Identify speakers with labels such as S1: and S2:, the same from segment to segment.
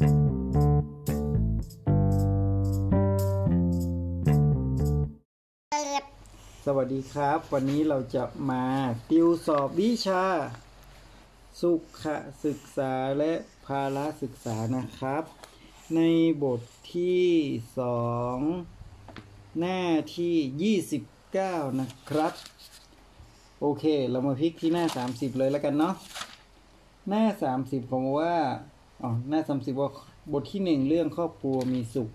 S1: สวัสดีครับ วันนี้เราจะมาติวสอบวิชา สุขศึกษาและภาระศึกษานะครับ ในบทที่สองหน้าที่ 29 นะครับ โอเค เรามาพลิกที่หน้า 30 เลยแล้วกันเนาะหน้า 30 ผมว่า อ๋อหน้า30ว่าบทที่1เรื่องครอบครัวมีสุข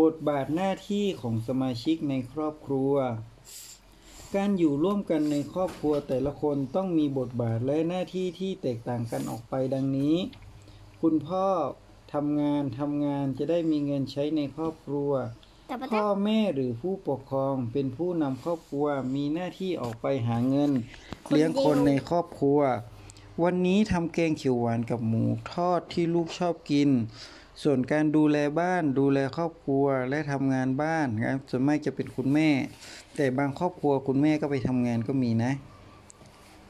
S1: บทบาทหน้าที่ของสมาชิกในครอบครัว การอยู่ร่วมกันในครอบครัวแต่ละคนต้องมีบทบาทและหน้าที่ที่แตกต่างกันออกไปดังนี้ คุณพ่อทำงานทำงานจะได้มีเงินใช้ในครอบครัว
S2: แต่ประ
S1: พ่
S2: ทั
S1: อบแม่หรือผู้ปกครองเป็นผู้นำครอบครัวมีหน้าที่ออกไปหาเงิน เลี้ยงคนในครอบครัว วันนี้ทำแกงเขียวหวานกับหมูทอดที่ลูกชอบกิน ส่วนการดูแลบ้านดูแลครอบครัวและทำงานบ้านครับส่วนมากจะเป็นคุณแม่ แต่บางครอบครัวคุณแม่ก็ไปทำงานก็มีนะ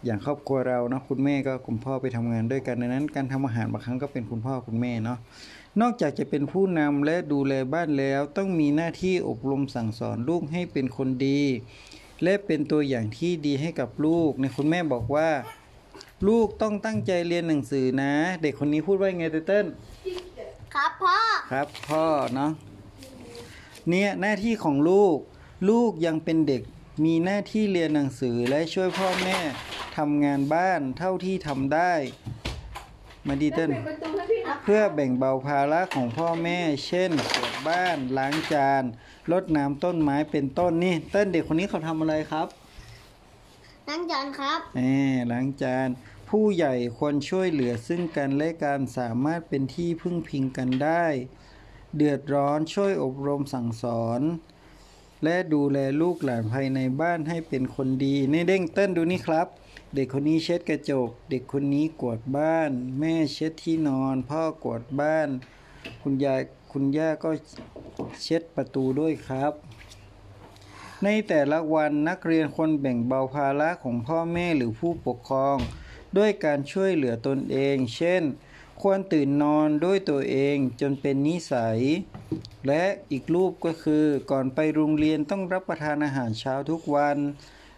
S1: อย่างครอบครัวเราเนาะคุณแม่ก็คุณพ่อไปทำงานด้วยกันดังนั้นการทำอาหารบางครั้งก็เป็นคุณพ่อคุณแม่เนาะนอกจากจะเป็นผู้นำและดูแลบ้านแล้ว ต้องมีหน้าที่อบรมสั่งสอนลูกให้เป็นคนดี และเป็นตัวอย่างที่ดีให้กับลูกในคุณแม่บอกว่า ลูกต้องตั้งใจเรียนหนังสือนะ เด็กคนนี้พูดว่าไงเต้น
S2: ครับพ่อ
S1: ครับพ่อเนาะเนี่ยหน้าที่ของลูก ลูกยังเป็นเด็กมีหน้าที่เรียนหนังสือและช่วยพ่อแม่ทำงานบ้านเท่าที่ทำได้ มาดีเต้นเพื่อแบ่งเบาภาระของพ่อแม่ เช่นกวาดบ้านล้างจานรดน้ำต้นไม้เป็นต้นนี่เต้นเด็กคนนี้เขาทำอะไรครับ
S2: นั่งจานครับ
S1: แหมล้างจาน ผู้ใหญ่ควรช่วยเหลือซึ่งกันและกันสามารถเป็นที่พึ่งพิงกันได้ เดือดร้อนช่วยอบรมสั่งสอน และดูแลลูกหลานภายในบ้านให้เป็นคนดีในเด้งเต้นดูนี่ครับ เด็กคนนี้เช็ดกระจก เด็กคนนี้กวาดบ้าน แม่เช็ดที่นอน พ่อกวาดบ้าน คุณยายคุณย่าก็เช็ดประตูด้วยครับในแต่ละวันนักเรียนควรแบ่งเบาภาระของพ่อแม่หรือผู้ปกครอง ด้วยการช่วยเหลือตนเอง เช่น ควรตื่นนอนด้วยตัวเองจนเป็นนิสัย และอีกรูปก็คือก่อนไปโรงเรียนต้องรับประทานอาหารเช้าทุกวัน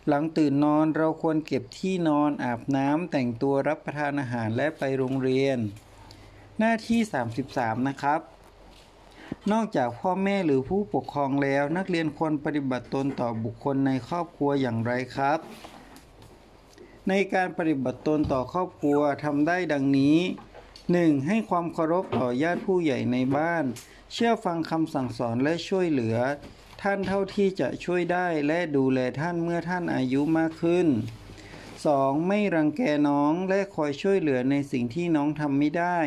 S1: หลังตื่นนอนเราควรเก็บที่นอนอาบน้ำแต่งตัวรับประทานอาหารและไปโรงเรียน หน้าที่ 33 นะครับนอกจากพ่อแม่หรือผู้ปกครองแล้ว นักเรียนควรปฏิบัติตนต่อบุคคลในครอบครัวอย่างไรครับ ในการปฏิบัติตนต่อครอบครัวทำได้ดังนี้ 1. ให้ความเคารพต่อญาติผู้ใหญ่ในบ้าน เชื่อฟังคำสั่งสอนและช่วยเหลือ ท่านเท่าที่จะช่วยได้และดูแลท่านเมื่อท่านอายุมากขึ้น 2. ไม่รังแกน้องและคอยช่วยเหลือในสิ่งที่น้องทำไม่ได้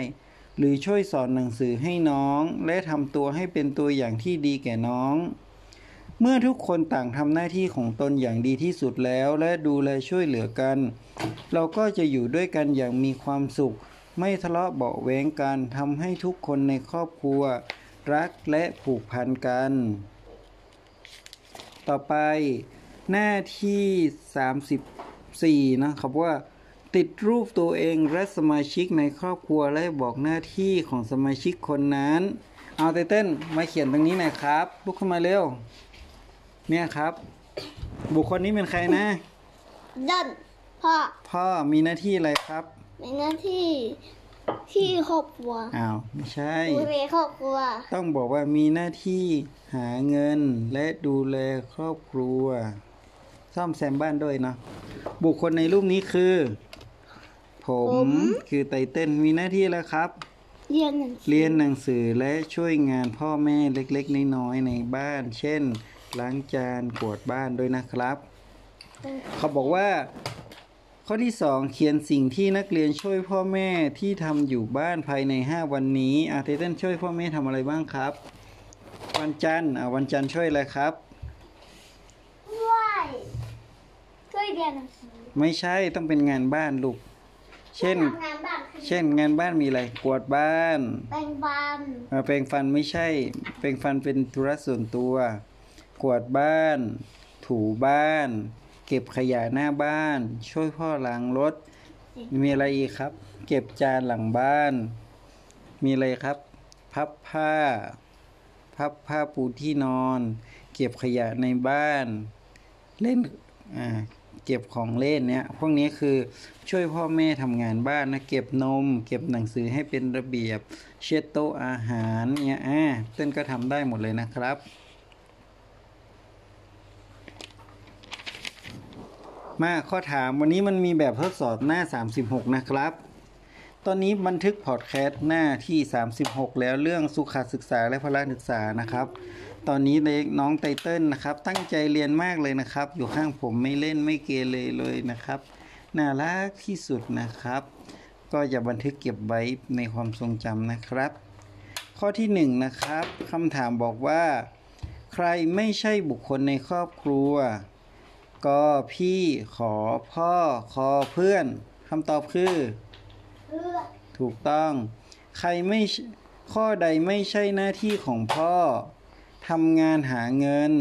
S1: หรือช่วยสอนหนังสือให้น้อง และทำตัวให้เป็นตัวอย่างที่ดีแก่น้อง เมื่อทุกคนต่างทำหน้าที่ของตนอย่างดีที่สุดแล้ว และดูแลช่วยเหลือกัน เราก็จะอยู่ด้วยกันอย่างมีความสุข ไม่ทะเลาะเบาแวงกันทำให้ทุกคนในครอบครัว รักและผูกพันกัน ต่อไป หน้าที่ 34 นะครับว่า ติดรูปตัวเองและสมาชิกในครอบครัวและบอกหน้าที่ของสมาชิกคนนั้น เอาไตเติ้ลมาเขียนตรงนี้หน่อยครับ ลุกขึ้นมาเร็ว เนี่ยครับ บุคคลนี้เป็นใครนะ
S2: เดินพ่อ
S1: พ่อมีหน้าที่อะไรครับ
S2: มีหน้าที่ที่ครอบครัว
S1: อ้าวไม่ใช่
S2: ดูแลครอบครัว
S1: ต้องบอกว่ามีหน้าที่หาเงินและดูแลครอบครัว ซ่อมแซมบ้านด้วยเนาะบุคคลในรูปนี้คือ ผม
S2: ผม
S1: คือไตเติ้ลมีหน้าที่แล้วครับ
S2: เรียนหนังสือ
S1: เรียนหนังสือและช่วยงานพ่อแม่เล็กๆน้อยๆในบ้าน เช่น ล้างจานกวาดบ้านด้วยนะครับ เขาบอกว่า ข้อที่สองเขียนสิ่งที่นักเรียนช่วยพ่อแม่ที่ทำอยู่บ้านภายในห้าวันนี้อาร์เทเต้นช่วยพ่อแม่ทำอะไรบ้างครับ วันจันทร์อ่าวันจันทร์ช่วยอะไรครับ
S2: ช่วยช่วยเรียนหนังสือ
S1: ไม่ใช่ต้องเป็นงานบ้านลูกเช่น
S2: ทำงานบ้านคือ
S1: เช่นงานบ้านมีอะไรกวาดบ้าน
S2: แปรงฟัน
S1: อ่าแปรงฟันไม่ใช่แปรงฟันเป็นธุระส่วนตัว กวาดบ้าน ถูบ้าน เก็บขยะหน้าบ้าน ช่วยพ่อล้างรถ มีอะไรอีกครับ เก็บจานหลังบ้าน มีอะไรครับ พับผ้า พับผ้าปูที่นอน เก็บขยะในบ้าน เล่นอ่าเก็บของเล่นเนี่ยพวกนี้คือช่วยพ่อแม่ทำงานบ้านนะเก็บนม เก็บหนังสือให้เป็นระเบียบ เช็ดโต๊ะอาหารเนี่ยอ่าเต้นก็ทำได้หมดเลยนะครับ มาข้อถามวันนี้มันมีแบบทดสอบหน้า 36 นะครับ ตอนนี้บันทึกพอดแคสต์หน้าที่ 36 แล้วเรื่องสุขศึกษาและพละศึกษานะครับ ตอนนี้เด็กน้องไตเติ้ลนะครับ ตั้งใจเรียนมากเลยนะครับ อยู่ข้างผมไม่เล่นไม่เกเรเลยนะครับ น่ารักที่สุดนะครับ ก็จะบันทึกเก็บไว้ในความทรงจำนะครับ ข้อที่หนึ่งนะครับคำถามบอกว่า ใครไม่ใช่บุคคลในครอบครัว ก็พี่ขอพ่อคอเพื่อนคำตอบคือ
S2: เพื่อน
S1: ถูกต้อง ใครไม่ใช่ข้อใดไม่ใช่หน้าที่ของพ่อทำงานหาเงิน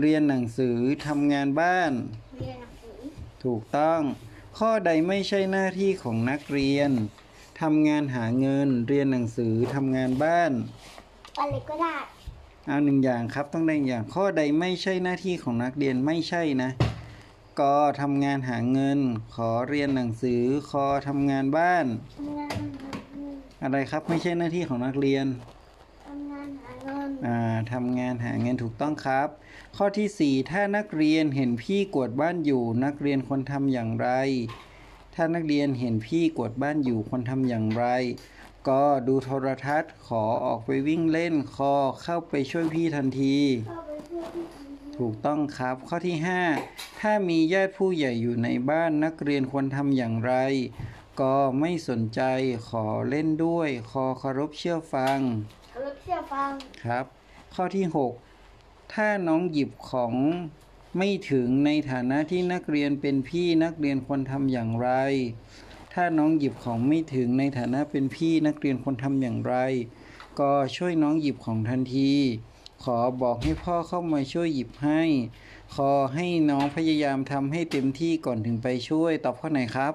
S1: เรียนหนังสือทำงานบ้าน
S2: เรียนหนังสือ
S1: ถูกต้อง ข้อใดไม่ใช่หน้าที่ของนักเรียนทำงานหาเงิน เรียนหนังสือทำงานบ้าน
S2: อะไรก็ได้
S1: เอาหนึ่งอย่างครับต้องได้หนึ่งอย่างข้อใดไม่ใช่หน้าที่ของนักเรียนไม่ใช่นะ กอทำงานหาเงิน ขอเรียนหนังสือ คอทำงานบ้าน
S2: ทำงานหาเงิน
S1: อะไรครับไม่ใช่หน้าที่ของนักเรียน
S2: ทำงานหาเงิน
S1: อ่าทำงานหาเงินถูกต้องครับ ข้อที่ 4 ถ้านักเรียนเห็นพี่กวาดบ้านอยู่ นักเรียนควรทำอย่างไร ถ้านักเรียนเห็นพี่กวาดบ้านอยู่ควรทำอย่างไรก็ดูโทรทัศน์ขอออกไปวิ่งเล่นคอเข้าไปช่วยพี่ทันที
S2: เข้าไป
S1: ถูกต้องครับ ข้อที่ 5 ถ้ามีญาติผู้ใหญ่อยู่ในบ้านนักเรียนควรทำอย่างไร ก็ไม่สนใจขอเล่นด้วยคอเคารพเชื่อฟัง
S2: เขาเชื่อฟัง
S1: ครับ ข้อที่ 6 ถ้าน้องหยิบของไม่ถึงในฐานะที่นักเรียนเป็นพี่นักเรียนควรทำอย่างไร ถ้าน้องหยิบของไม่ถึงในฐานะเป็นพี่นักเรียนควรทำอย่างไร ก็ช่วยน้องหยิบของทันที ขอบอกให้พ่อเข้ามาช่วยหยิบให้ ขอให้น้องพยายามทำให้เต็มที่ก่อนถึงไปช่วย ตอบข้อไหนครับ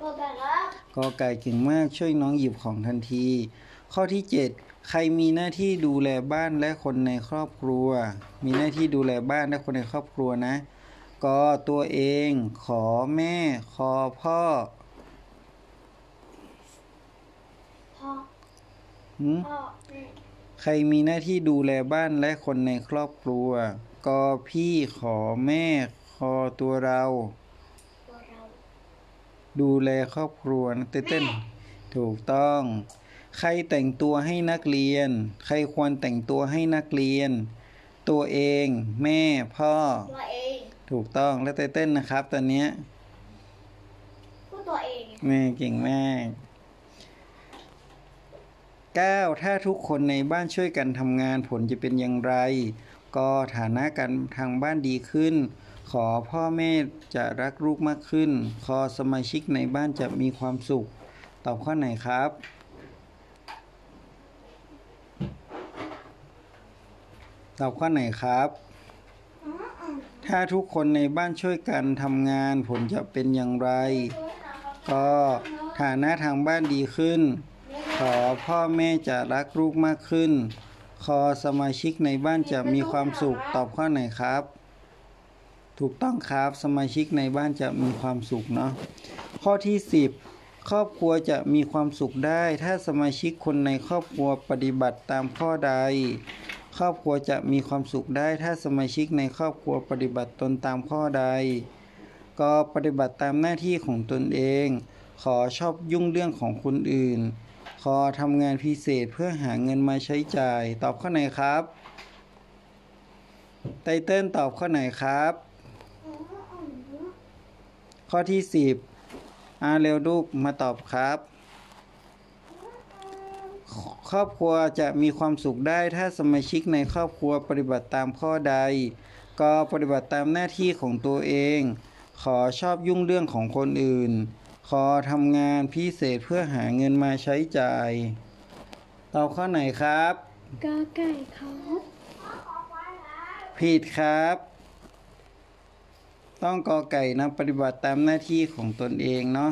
S2: ก็ได้ครับ
S1: กอไก่เก่งมากช่วยน้องหยิบของทันที ข้อที่ 7 ใครมีหน้าที่ดูแลบ้านและคนในครอบครัว มีหน้าที่ดูแลบ้านและคนในครอบครัวนะก็ตัวเอง ขอแม่ ขอพ่อ
S2: พ่อ
S1: หืม
S2: พ่อแม่
S1: ใครมีหน้าที่ดูแลบ้านและคนในครอบครัวก็พี่ขอแม่ขอตัวเรา
S2: ตัวเรา
S1: ดูแลครอบครัวนะเต้นเต้นถูกต้อง ใครแต่งตัวให้นักเรียน ใครควรแต่งตัวให้นักเรียน ตัวเอง แม่ พ่อ
S2: ตัวเอง
S1: ถูกต้องและเต้นเต้นนะครับตอนเนี้ย
S2: พูดตัวเอง
S1: แม่เก่งมาก 9 ถ้าทุกคนในบ้านช่วยกันทำงานผลจะเป็นอย่างไร ก็ฐานะกันทางบ้านดีขึ้น ขอพ่อแม่จะรักลูกมากขึ้น ขอสมาชิกในบ้านจะมีความสุข ตอบข้อไหนครับ ตอบข้อไหนครับ ถ้าทุกคนในบ้านช่วยกันทำงานผลจะเป็นอย่างไร ก็ฐานะทางบ้านดีขึ้น ขอพ่อแม่จะรักลูกมากขึ้น ขอสมาชิกในบ้านจะมีความสุขตอบข้อไหนครับ ถูกต้องครับสมาชิกในบ้านจะมีความสุขเนาะข้อที่ 10 ครอบครัวจะมีความสุขได้ ถ้าสมาชิกคนในครอบครัวปฏิบัติตามข้อใด ครอบครัวจะมีความสุขได้ ถ้าสมาชิกในครอบครัวปฏิบัติตนตามข้อใด ก็ปฏิบัติตามหน้าที่ของตนเอง ขอชอบยุ่งเรื่องของคนอื่น ทำงานพิเศษเพื่อหาเงินมาใช้จ่าย ตอบข้อไหนครับ ไตเติ้ลตอบข้อไหนครับ ข้อที่สิบอาเร็วลูกมาตอบครับ ครอบครัวจะมีความสุขได้ถ้าสมาชิกในครอบครัวปฏิบัติตามข้อใด ก็ปฏิบัติตามหน้าที่ของตัวเอง ขอชอบยุ่งเรื่องของคนอื่น ขอทำงานพิเศษเพื่อหาเงินมาใช้จ่ายตอบข้อไหนครับ
S2: กาไก่ครับ
S1: ผิดครับ ต้องกอไก่นะปฏิบัติตามหน้าที่ของตนเองเนาะ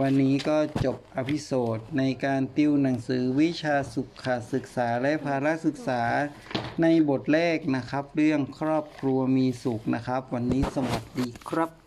S1: วันนี้ก็จบอภิโสดในการติวหนังสือวิชาสุขศึกษาและภาระศึกษาในบทแรกนะครับ เรื่องครอบครัวมีสุขนะครับ วันนี้สวัสดีครับ